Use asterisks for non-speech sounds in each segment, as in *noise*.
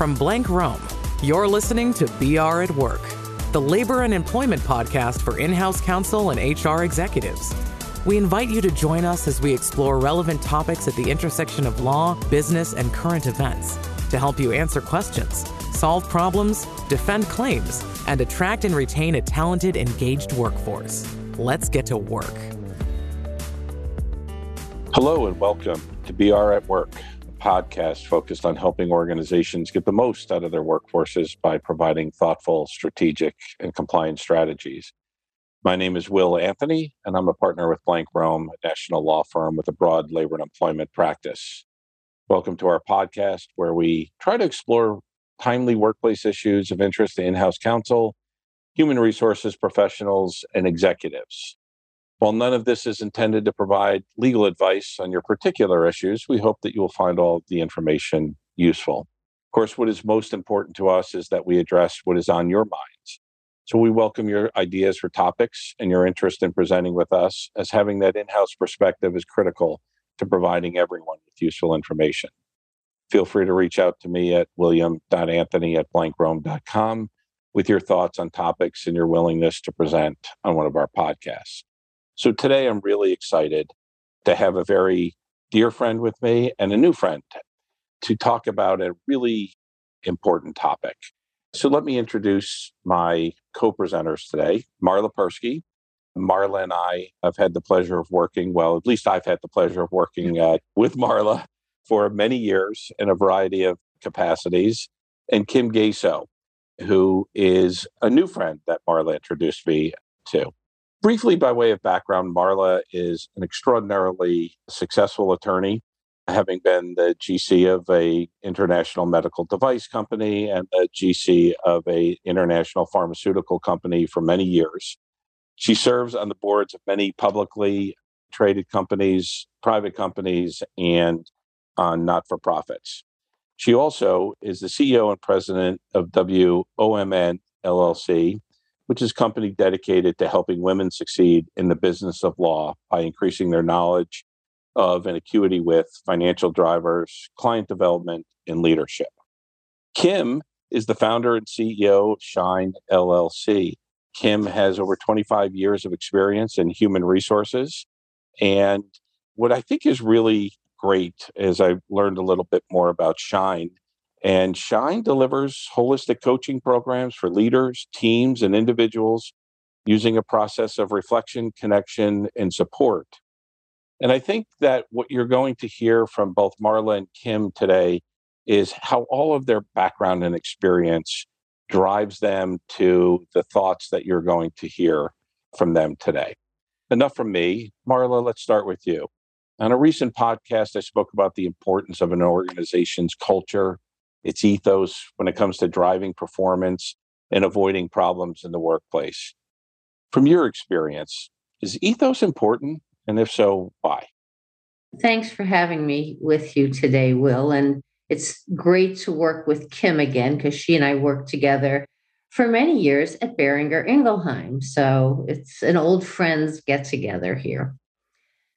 From Blank Rome, you're listening to BR at Work, the labor and employment podcast for in house counsel and HR executives. We invite you to join us as we explore relevant topics at the intersection of law, business, and current events to help you answer questions, solve problems, defend claims, and attract and retain a talented, engaged workforce. Let's get to work. Hello, and welcome to BR at Work, podcast focused on helping organizations get the most out of their workforces by providing thoughtful, strategic, and compliant strategies. My name is Will Anthony, and I'm a partner with Blank Rome, a national law firm with a broad labor and employment practice. Welcome to our podcast, where we try to explore timely workplace issues of interest to in house counsel, human resources professionals, and executives. While none of this is intended to provide legal advice on your particular issues, we hope that you will find all the information useful. Of course, what is most important to us is that we address what is on your minds so we welcome your ideas for topics and your interest in presenting with us, as having that in house perspective is critical to providing everyone with useful information. Feel free to reach out to me at william.anthony at blankrome.com with your thoughts on topics and your willingness to present on one of our podcasts. So today I'm really excited to have a very dear friend with me and a new friend to talk about a really important topic. So let me introduce my co presenters today Marla Persky. Marla and I have had the pleasure of working, well, at least I've had the pleasure of working uh, with Marla for many years in a variety of capacities. And Kim Gacso, who is a new friend that Marla introduced me to. Briefly, by way of background, Marla is an extraordinarily successful attorney having been the GC of a international medical device company and the GC of a international pharmaceutical company for many years. She serves on the boards of many publicly traded companies, private companies, and on not-for-profits. She also is the CEO and president of WOMN LLC, which is a company dedicated to helping women succeed in the business of law by increasing their knowledge of an acuity with financial drivers, client development, and leadership. Kim is the founder and CEO of Shine LLC. Kim has over 25 years of experience in human resources. And what I think is really great is I've learned a little bit more about Shine. And Shine delivers holistic coaching programs for leaders, teams, and individuals using a process of reflection, connection, and support and I think that what you're going to hear from both Marla and Kim today is how all of their background and experience drives them to the thoughts that you're going to hear from them today. Enough from me. Marla, let's start with you. On a recent podcast, I spoke about the importance of an organization's culture, its ethos when it comes to driving performance and avoiding problems in the workplace. From your experience, is ethos important? And if so, why? Thanks for having me with you today, Will. And it's great to work with Kim again because she and I worked together for many years at Boehringer Ingelheim. So it's an old friends get together here.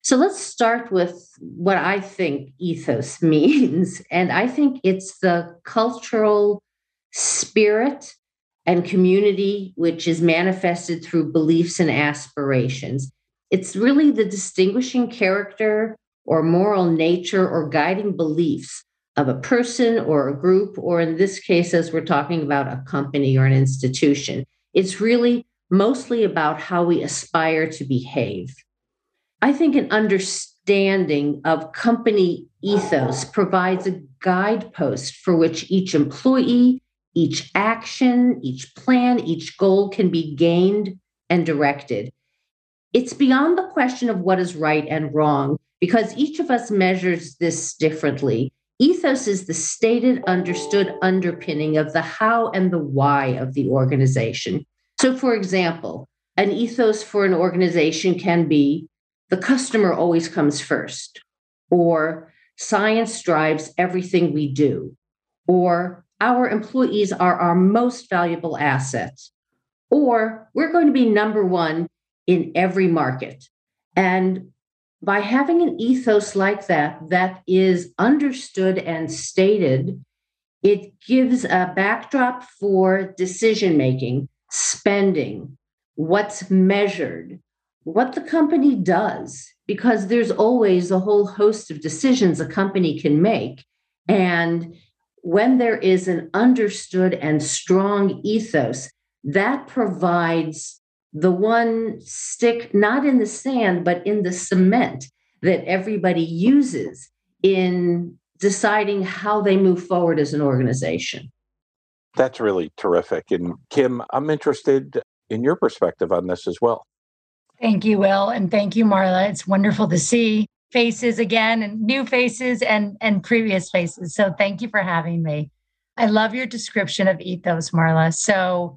So let's start with what I think ethos *laughs* means. And I think it's the cultural spirit and community which is manifested through beliefs and aspirations. It's really the distinguishing character or moral nature or guiding beliefs of a person or a group, or in this case, as we're talking about a company or an institution. It's really mostly about how we aspire to behave. I think an understanding of company ethos provides a guidepost for which each employee, each action, each plan, each goal can be gained and directed it's beyond the question of what is right and wrong because each of us measures this differently. Ethos is the stated, understood underpinning of the how and the why of the organization. So, for example, an ethos for an organization can be the customer always comes first, or science drives everything we do, or our employees are our most valuable assets, or we're going to be number one in every market. And by having an ethos like that, that is understood and stated, it gives a backdrop for decision making, spending, what's measured, what the company does, because there's always a whole host of decisions a company can make. And when there is an understood and strong ethos, that provides the one stick, not in the sand, but in the cement that everybody uses in deciding how they move forward as an organization. That's really terrific. And Kim, I'm interested in your perspective on this as well. Thank you, Will. And thank you, Marla. It's wonderful to see faces again and new faces and, and previous faces. So thank you for having me. I love your description of ethos, Marla. So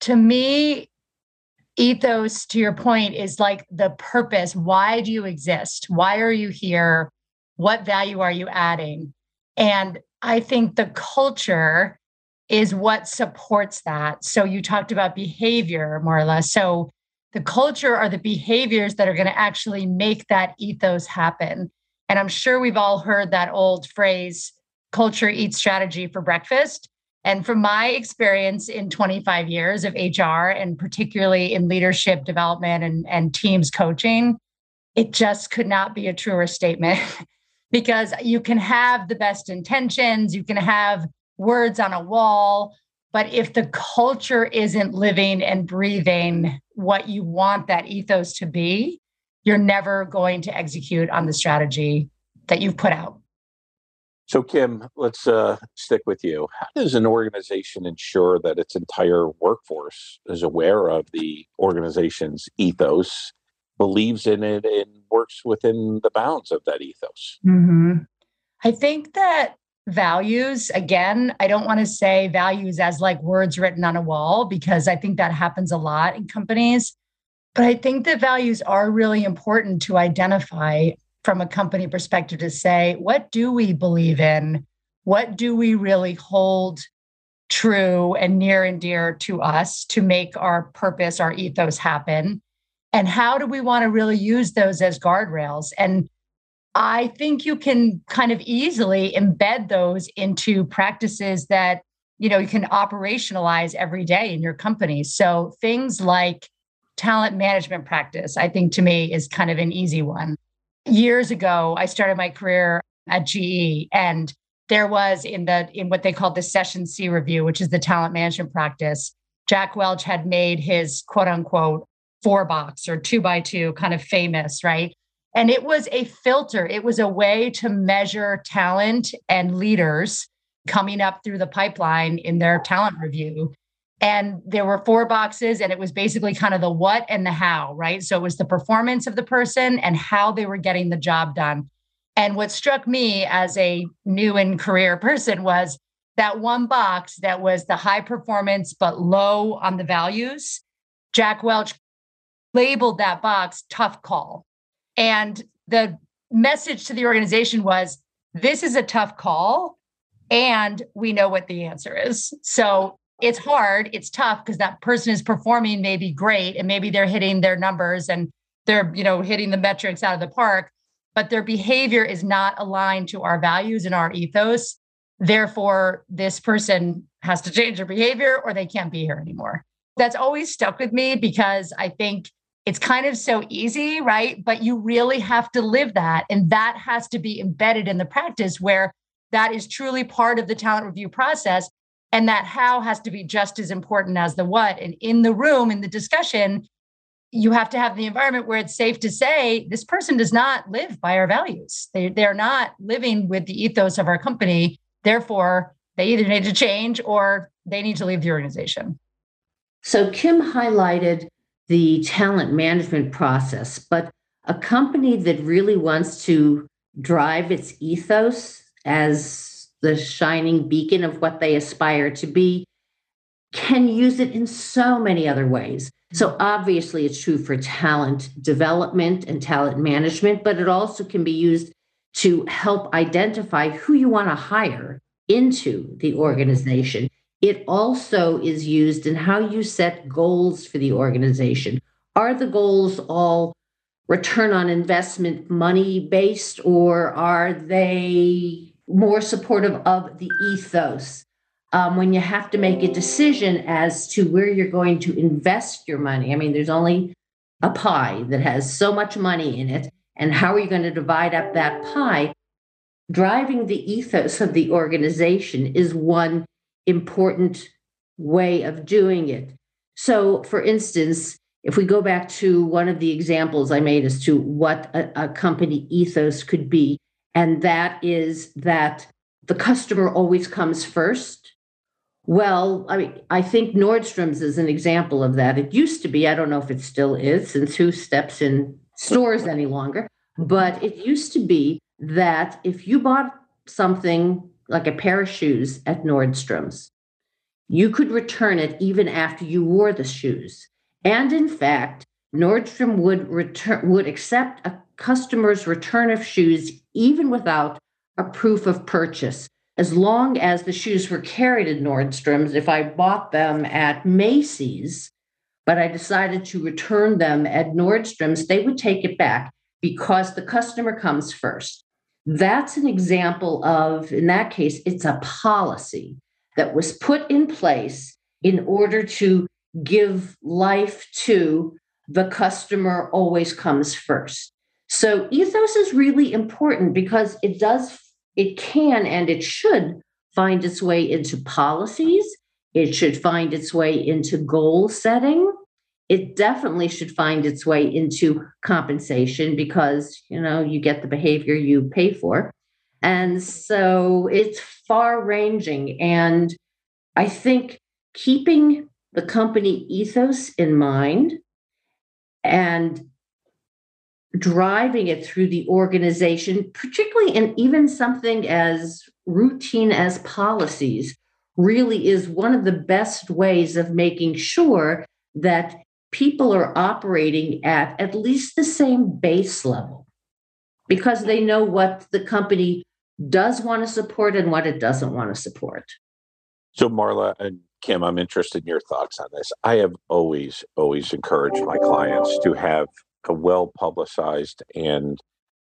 to me, ethos, to your point, is like the purpose. Why do you exist? Why are you here? What value are you adding? And I think the culture is what supports that. So you talked about behavior, less. So the culture are the behaviors that are going to actually make that ethos happen. And I'm sure we've all heard that old phrase, culture eats strategy for breakfast. And from my experience in 25 years of HR and particularly in leadership development and, and teams coaching, it just could not be a truer statement *laughs* because you can have the best intentions, you can have words on a wall, but if the culture isn't living and breathing what you want that ethos to be, you're never going to execute on the strategy that you've put out. So, Kim, let's uh, stick with you. How does an organization ensure that its entire workforce is aware of the organization's ethos, believes in it, and works within the bounds of that ethos? Mm-hmm. I think that values, again, I don't want to say values as like words written on a wall because I think that happens a lot in companies. But I think that values are really important to identify from a company perspective to say, what do we believe in? What do we really hold true and near and dear to us to make our purpose, our ethos happen? And how do we want to really use those as guardrails? And I think you can kind of easily embed those into practices that you know you can operationalize every day in your company. So things like talent management practice, I think to me is kind of an easy one years ago, I started my career at GE and there was in the in what they called the session C review, which is the talent management practice. Jack Welch had made his quote unquote four box or two by two kind of famous, right? And it was a filter. It was a way to measure talent and leaders coming up through the pipeline in their talent review. And there were four boxes and it was basically kind of the what and the how right? So it was the performance of the person and how they were getting the job done. And what struck me as a new in career person was that one box that was the high performance but low on the values jack welch labeled that box tough call and the message to the organization was this is a tough call and we know what the answer is so it's hard, it's tough because that person is performing maybe great and maybe they're hitting their numbers and they're, you know, hitting the metrics out of the park, but their behavior is not aligned to our values and our ethos. Therefore, this person has to change their behavior or they can't be here anymore. That's always stuck with me because I think it's kind of so easy, right? But you really have to live that. And that has to be embedded in the practice where that is truly part of the talent review process and that how has to be just as important as the what and in the room in the discussion you have to have the environment where it's safe to say this person does not live by our values they, they're not living with the ethos of our company therefore they either need to change or they need to leave the organization so kim highlighted the talent management process but a company that really wants to drive its ethos as the shining beacon of what they aspire to be, can use it in so many other ways. So, obviously, it's true for talent development and talent management, but it also can be used to help identify who you want to hire into the organization. It also is used in how you set goals for the organization. Are the goals all return on investment money based, or are they more supportive of the ethos um, when you have to make a decision as to where you're going to invest your money. I mean, there's only a pie that has so much money in it. And how are you going to divide up that pie? Driving the ethos of the organization is one important way of doing it. So, for instance, if we go back to one of the examples I made as to what a, a company ethos could be, and that is that the customer always comes first. Well, I mean, I think Nordstrom's is an example of that. It used to be, I don't know if it still is, since who steps in stores any longer, but it used to be that if you bought something like a pair of shoes at Nordstrom's, you could return it even after you wore the shoes. And in fact, Nordstrom would return would accept a customer's return of shoes even without a proof of purchase as long as the shoes were carried at Nordstrom's, if I bought them at Macy's, but I decided to return them at Nordstrom's, they would take it back because the customer comes first. That's an example of, in that case, it's a policy that was put in place in order to give life to the customer always comes first. So ethos is really important because it does it can and it should find its way into policies. It should find its way into goal setting. It definitely should find its way into compensation because, you know, you get the behavior you pay for. And so it's far ranging. And I think keeping the company ethos in mind and driving it through the organization, particularly in even something as routine as policies, really is one of the best ways of making sure that people are operating at at least the same base level because they know what the company does want to support and what it doesn't want to support. So, Marla and Kim, I'm interested in your thoughts on this. I have always, always encouraged my clients to have a well publicized and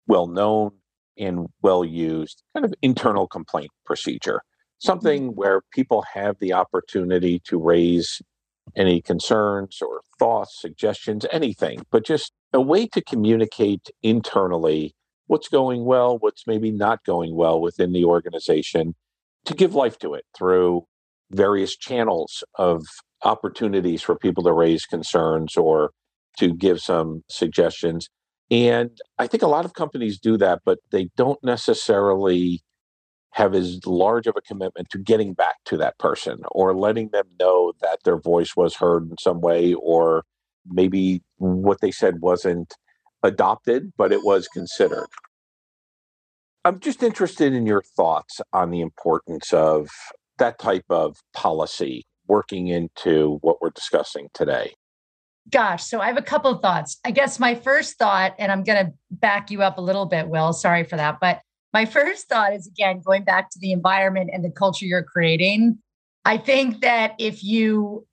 well known and well used kind of internal complaint procedure. Something mm-hmm. where people have the opportunity to raise any concerns or thoughts, suggestions, anything, but just a way to communicate internally what's going well, what's maybe not going well within the organization, to give life to it through various channels of opportunities for people to raise concerns or to give some suggestions. And I think a lot of companies do that, but they don't necessarily have as large of a commitment to getting back to that person or letting them know that their voice was heard in some way or maybe what they said wasn't adopted, but it was considered. I'm just interested in your thoughts on the importance of that type of policy working into what we're discussing today. Gosh, so I have a couple of thoughts. I guess my first thought, and I'm going to back you up a little bit, Will, sorry for that. But my first thought is again, going back to the environment and the culture you're creating. I think that if you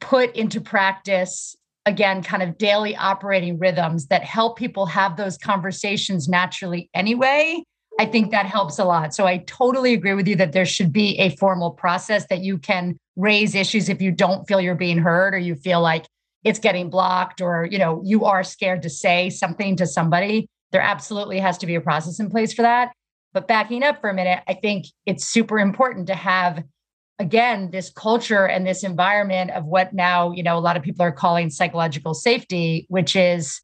put into practice, again, kind of daily operating rhythms that help people have those conversations naturally anyway, I think that helps a lot. So I totally agree with you that there should be a formal process that you can raise issues if you don't feel you're being heard or you feel like it's getting blocked or you know you are scared to say something to somebody there absolutely has to be a process in place for that. But backing up for a minute i think it's super important to have again this culture and this environment of what now you know a lot of people are calling psychological safety which is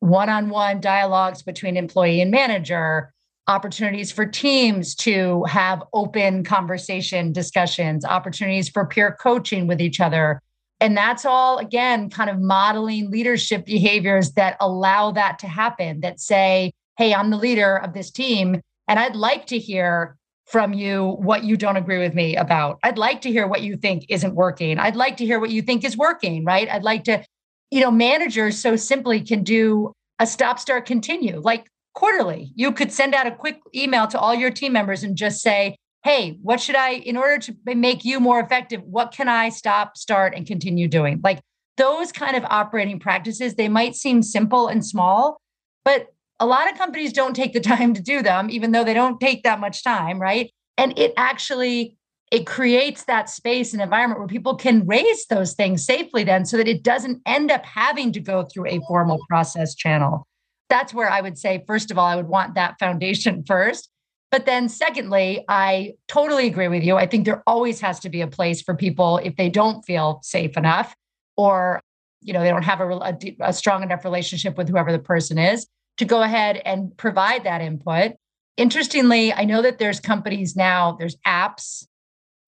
one-on-one dialogues between employee and manager opportunities for teams to have open conversation discussions opportunities for peer coaching with each other and that's all, again, kind of modeling leadership behaviors that allow that to happen, that say, hey, I'm the leader of this team, and I'd like to hear from you what you don't agree with me about. I'd like to hear what you think isn't working. I'd like to hear what you think is working, right? I'd like to, you know, managers so simply can do a stop, start, continue, like quarterly. You could send out a quick email to all your team members and just say, hey, what should I, in order to make you more effective, what can I stop, start, and continue doing? Like those kind of operating practices, they might seem simple and small, but a lot of companies don't take the *laughs* time to do them, even though they don't take that much time, right? And it actually it creates that space and environment where people can raise those things safely then so that it doesn't end up having to go through a formal process channel. That's where I would say, first of all, I would want that foundation *laughs* first. But then, secondly, I totally agree with you. I think there always has to be a place for people if they don't feel safe enough or you know they don't have a, a, a strong enough relationship with whoever the person is to go ahead and provide that input. Interestingly i know that there's companies now there's apps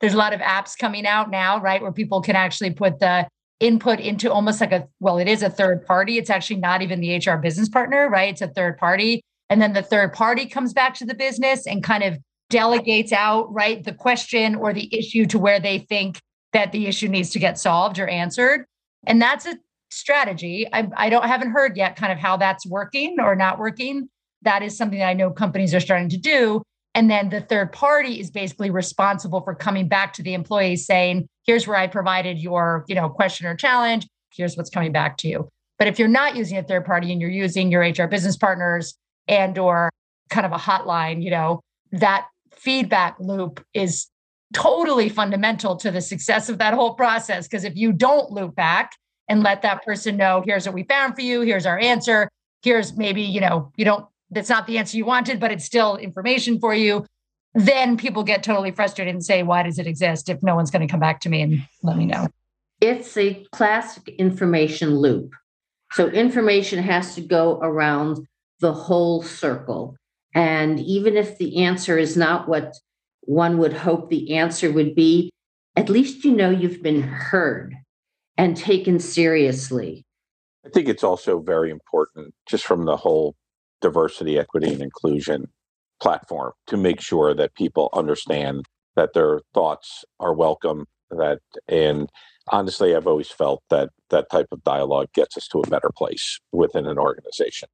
there's a lot of apps coming out now right where people can actually put the input into almost like a well it is a third party. It's actually not even the hr business partner right? It's a third party and then the third party comes back to the business and kind of delegates out right the question or the issue to where they think that the issue needs to get solved or answered and that's a strategy. I, I don't haven't heard yet kind of how that's working or not working. That is something that I know companies are starting to do. And then the third party is basically responsible for coming back to the employees saying, here's where I provided your, you know, question or challenge. Here's what's coming back to you. But if you're not using a third party and you're using your HR business partners and or kind of a hotline, you know, that feedback loop is totally fundamental to the success of that whole process. Because if you don't loop back and let that person know, here's what we found for you, here's our answer, here's maybe, you know, you don't, that's not the answer you wanted, but it's still information for you. Then people get totally frustrated and say, why does it exist if no one's going to come back to me and let me know? It's a classic information loop. So information has to go around the whole circle. And even if the answer is not what one would hope the answer would be, at least you know you've been heard and taken seriously. I think it's also very important, just from the whole diversity, equity, and inclusion platform, to make sure that people understand that their thoughts are welcome. That and honestly, I've always felt that that type of dialogue gets us to a better place within an organization.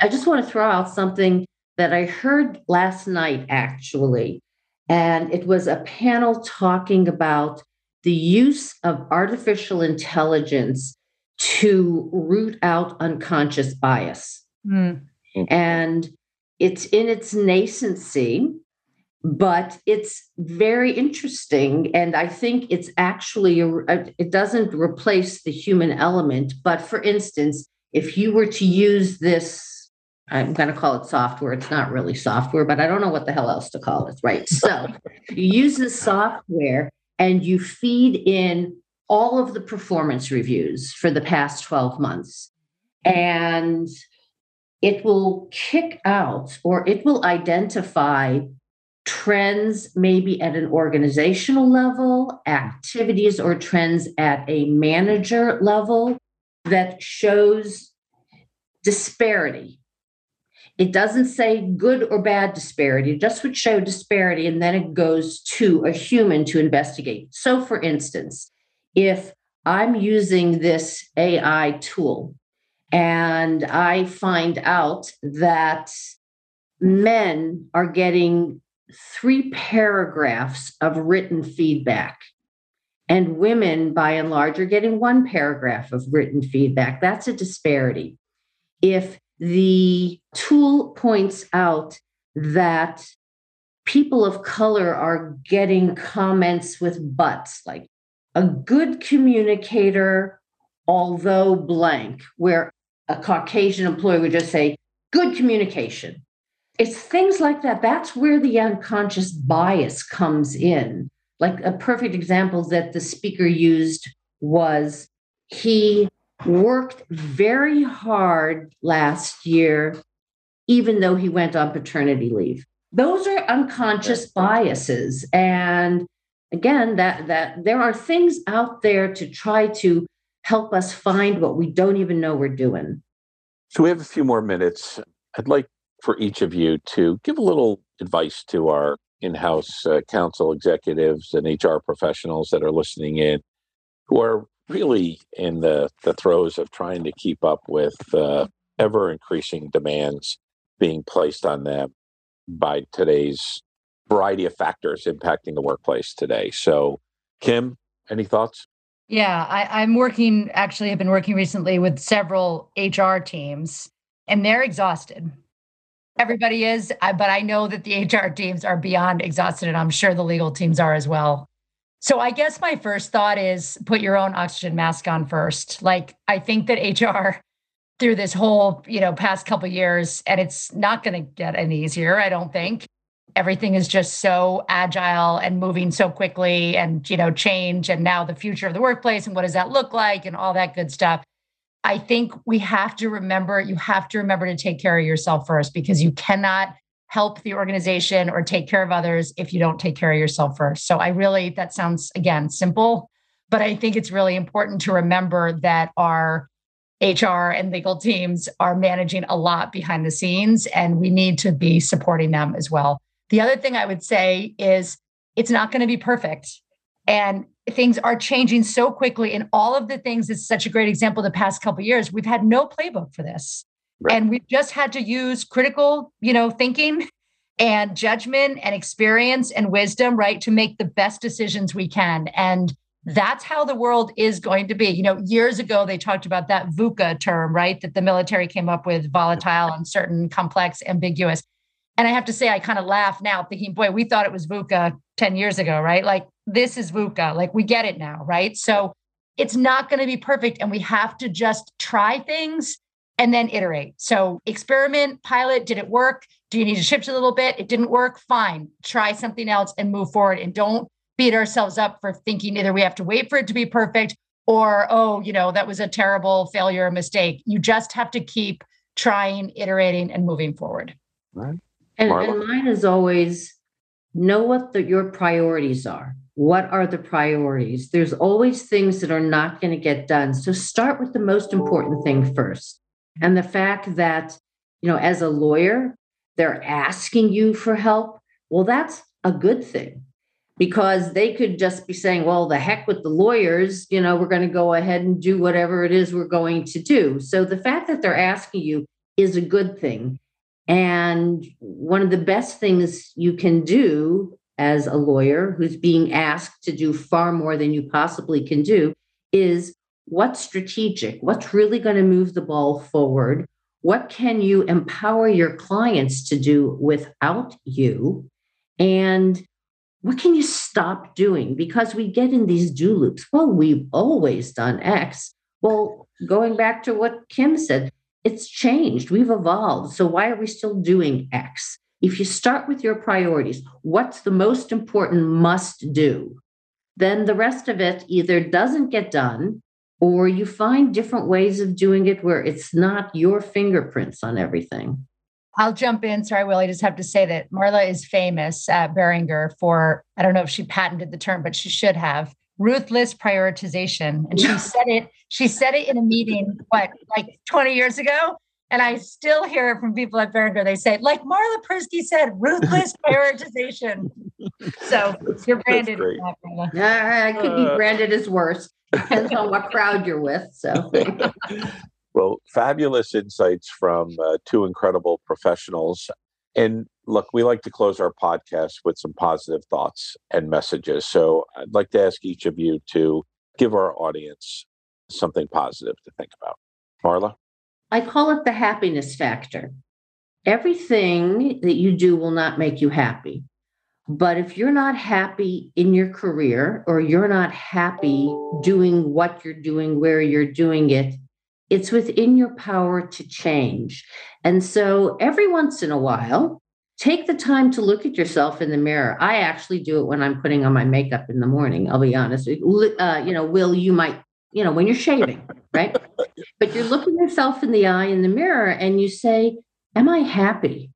I just want to throw out something that I heard last night, actually. And it was a panel talking about the use of artificial intelligence to root out unconscious bias. Mm. And it's in its nascency, but it's very interesting. And I think it's actually, a, it doesn't replace the human element. But for instance, if you were to use this I'm going to call it software. It's not really software, but I don't know what the hell else to call it. Right. So *laughs* you use this software and you feed in all of the performance reviews for the past 12 months. And it will kick out or it will identify trends maybe at an organizational level, activities or trends at a manager level that shows disparity it doesn't say good or bad disparity, it just would show disparity, and then it goes to a human to investigate. So, for instance, if I'm using this AI tool and I find out that men are getting three paragraphs of written feedback, and women, by and large, are getting one paragraph of written feedback. That's a disparity. If the tool points out that people of color are getting comments with buts, like a good communicator, although blank, where a Caucasian employee would just say, good communication. It's things like that. That's where the unconscious bias comes in. Like a perfect example that the speaker used was he worked very hard last year, even though he went on paternity leave. Those are unconscious biases. And again, that that there are things out there to try to help us find what we don't even know we're doing. So we have a few more minutes. I'd like for each of you to give a little advice to our in-house uh, counsel executives and HR professionals that are listening in who are really in the, the throes of trying to keep up with uh, ever increasing demands being placed on them by today's variety of factors impacting the workplace today. So, Kim, any thoughts? Yeah, I, I'm working, actually, have been working recently with several HR teams, and they're exhausted. Everybody is, but I know that the HR teams are beyond exhausted, and I'm sure the legal teams are as well. So I guess my first thought is put your own oxygen mask on first. Like I think that HR through this whole, you know, past couple years and it's not going to get any easier, I don't think. Everything is just so agile and moving so quickly and, you know, change and now the future of the workplace and what does that look like and all that good stuff. I think we have to remember, you have to remember to take care of yourself first because you cannot help the organization or take care of others if you don't take care of yourself first. So I really, that sounds again simple, but I think it's really important to remember that our HR and legal teams are managing a lot behind the scenes, and we need to be supporting them as well. The other thing I would say is it's not going to be perfect. And things are changing so quickly. And all of the things is such a great example the past couple years. We've had no playbook for this. Right. And we've just had to use critical, you know, thinking and judgment and experience and wisdom, right, to make the best decisions we can. And that's how the world is going to be. You know, years ago, they talked about that VUCA term, right, that the military came up with volatile, uncertain, complex, ambiguous. And I have to say, I kind of laugh now thinking, boy, we thought it was VUCA 10 years ago, right? Like, this is VUCA. Like, we get it now, right? So it's not going to be perfect. And we have to just try things and then iterate. So experiment, pilot, did it work? Do you need to shift a little bit? It didn't work. Fine. Try something else and move forward. And don't beat ourselves up for thinking either we have to wait for it to be perfect or, oh, you know, that was a terrible failure or mistake. You just have to keep trying, iterating, and moving forward. Right. And, and mine is always know what the, your priorities are. What are the priorities? There's always things that are not going to get done. So start with the most important thing first. And the fact that, you know, as a lawyer, they're asking you for help, well, that's a good thing because they could just be saying, well, the heck with the lawyers, you know, we're going to go ahead and do whatever it is we're going to do. So the fact that they're asking you is a good thing. And one of the best things you can do as a lawyer who's being asked to do far more than you possibly can do is what's strategic, what's really going to move the ball forward, what can you empower your clients to do without you, and what can you stop doing? Because we get in these do loops. Well, we've always done X. Well, going back to what Kim said, it's changed. We've evolved. So why are we still doing X? If you start with your priorities, what's the most important must do? Then the rest of it either doesn't get done or you find different ways of doing it where it's not your fingerprints on everything. I'll jump in. Sorry, Will. I just have to say that Marla is famous uh, at Boehringer for, I don't know if she patented the term, but she should have ruthless prioritization. And she said it, she said it in a meeting, what, like 20 years ago? And I still hear it from people at Boehringer. They say, like Marla Persky said, ruthless *laughs* prioritization. So *laughs* you're branded. That, I could be uh. branded as worse. Depends on what crowd you're with. So. *laughs* well, fabulous insights from uh, two incredible professionals. And look, we like to close our podcast with some positive thoughts and messages. So I'd like to ask each of you to give our audience something positive to think about. Marla? I call it the happiness factor. Everything that you do will not make you happy. But if you're not happy in your career or you're not happy doing what you're doing, where you're doing it, it's within your power to change. And so every once in a while, take the time to look at yourself in the mirror. I actually do it when I'm putting on my makeup in the morning. I'll be honest. Uh, you know, Will, you might, you know, when you're shaving, right? *laughs* but you're looking yourself in the eye in the mirror and you say, Am I happy?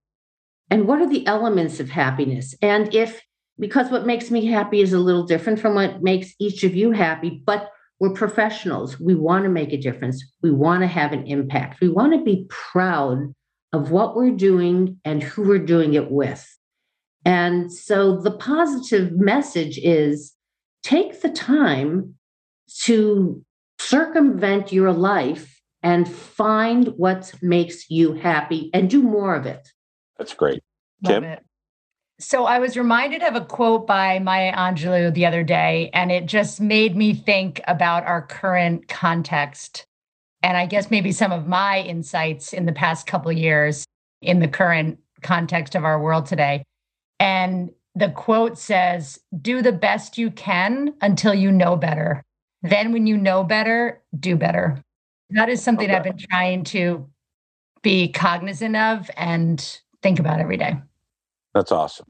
And what are the elements of happiness? And if because what makes me happy is a little different from what makes each of you happy but we're professionals. We want to make a difference. We want to have an impact. We want to be proud of what we're doing and who we're doing it with. And so the positive message is take the time to circumvent your life and find what makes you happy and do more of it that's great. Kim? So I was reminded of a quote by Maya Angelou the other day, and it just made me think about our current context. And I guess maybe some of my insights in the past couple years in the current context of our world today. And the quote says, do the best you can until you know better. Then, when you know better, do better. That is something okay. I've been trying to be cognizant of and think about every day. That's awesome.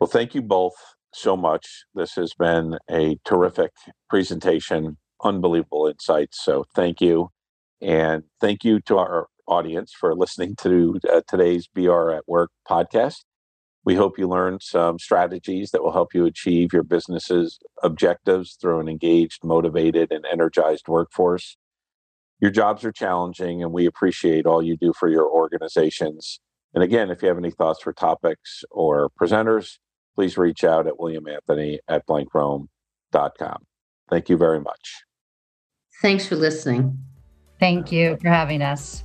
Well, thank you both so much. This has been a terrific presentation, unbelievable insights. So, thank you. And thank you to our audience for listening to uh, today's BR at Work podcast. We hope you learned some strategies that will help you achieve your business's objectives through an engaged, motivated, and energized workforce. Your jobs are challenging, and we appreciate all you do for your organizations. And again, if you have any thoughts for topics or presenters, please reach out at William Anthony at blankrome.com. Thank you very much. Thanks for listening. Thank you for having us.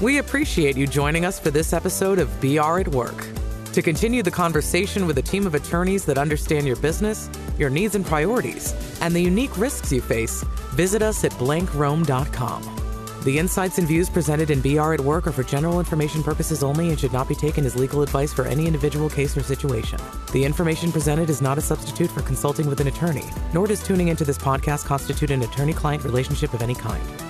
We appreciate you joining us for this episode of BR at Work. To continue the conversation with a team of attorneys that understand your business, your needs and priorities, and the unique risks you face, visit us at blankrome.com. The insights and views presented in BR at Work are for general information purposes only and should not be taken as legal advice for any individual case or situation. The information presented is not a substitute for consulting with an attorney, nor does tuning into this podcast constitute an attorney client relationship of any kind.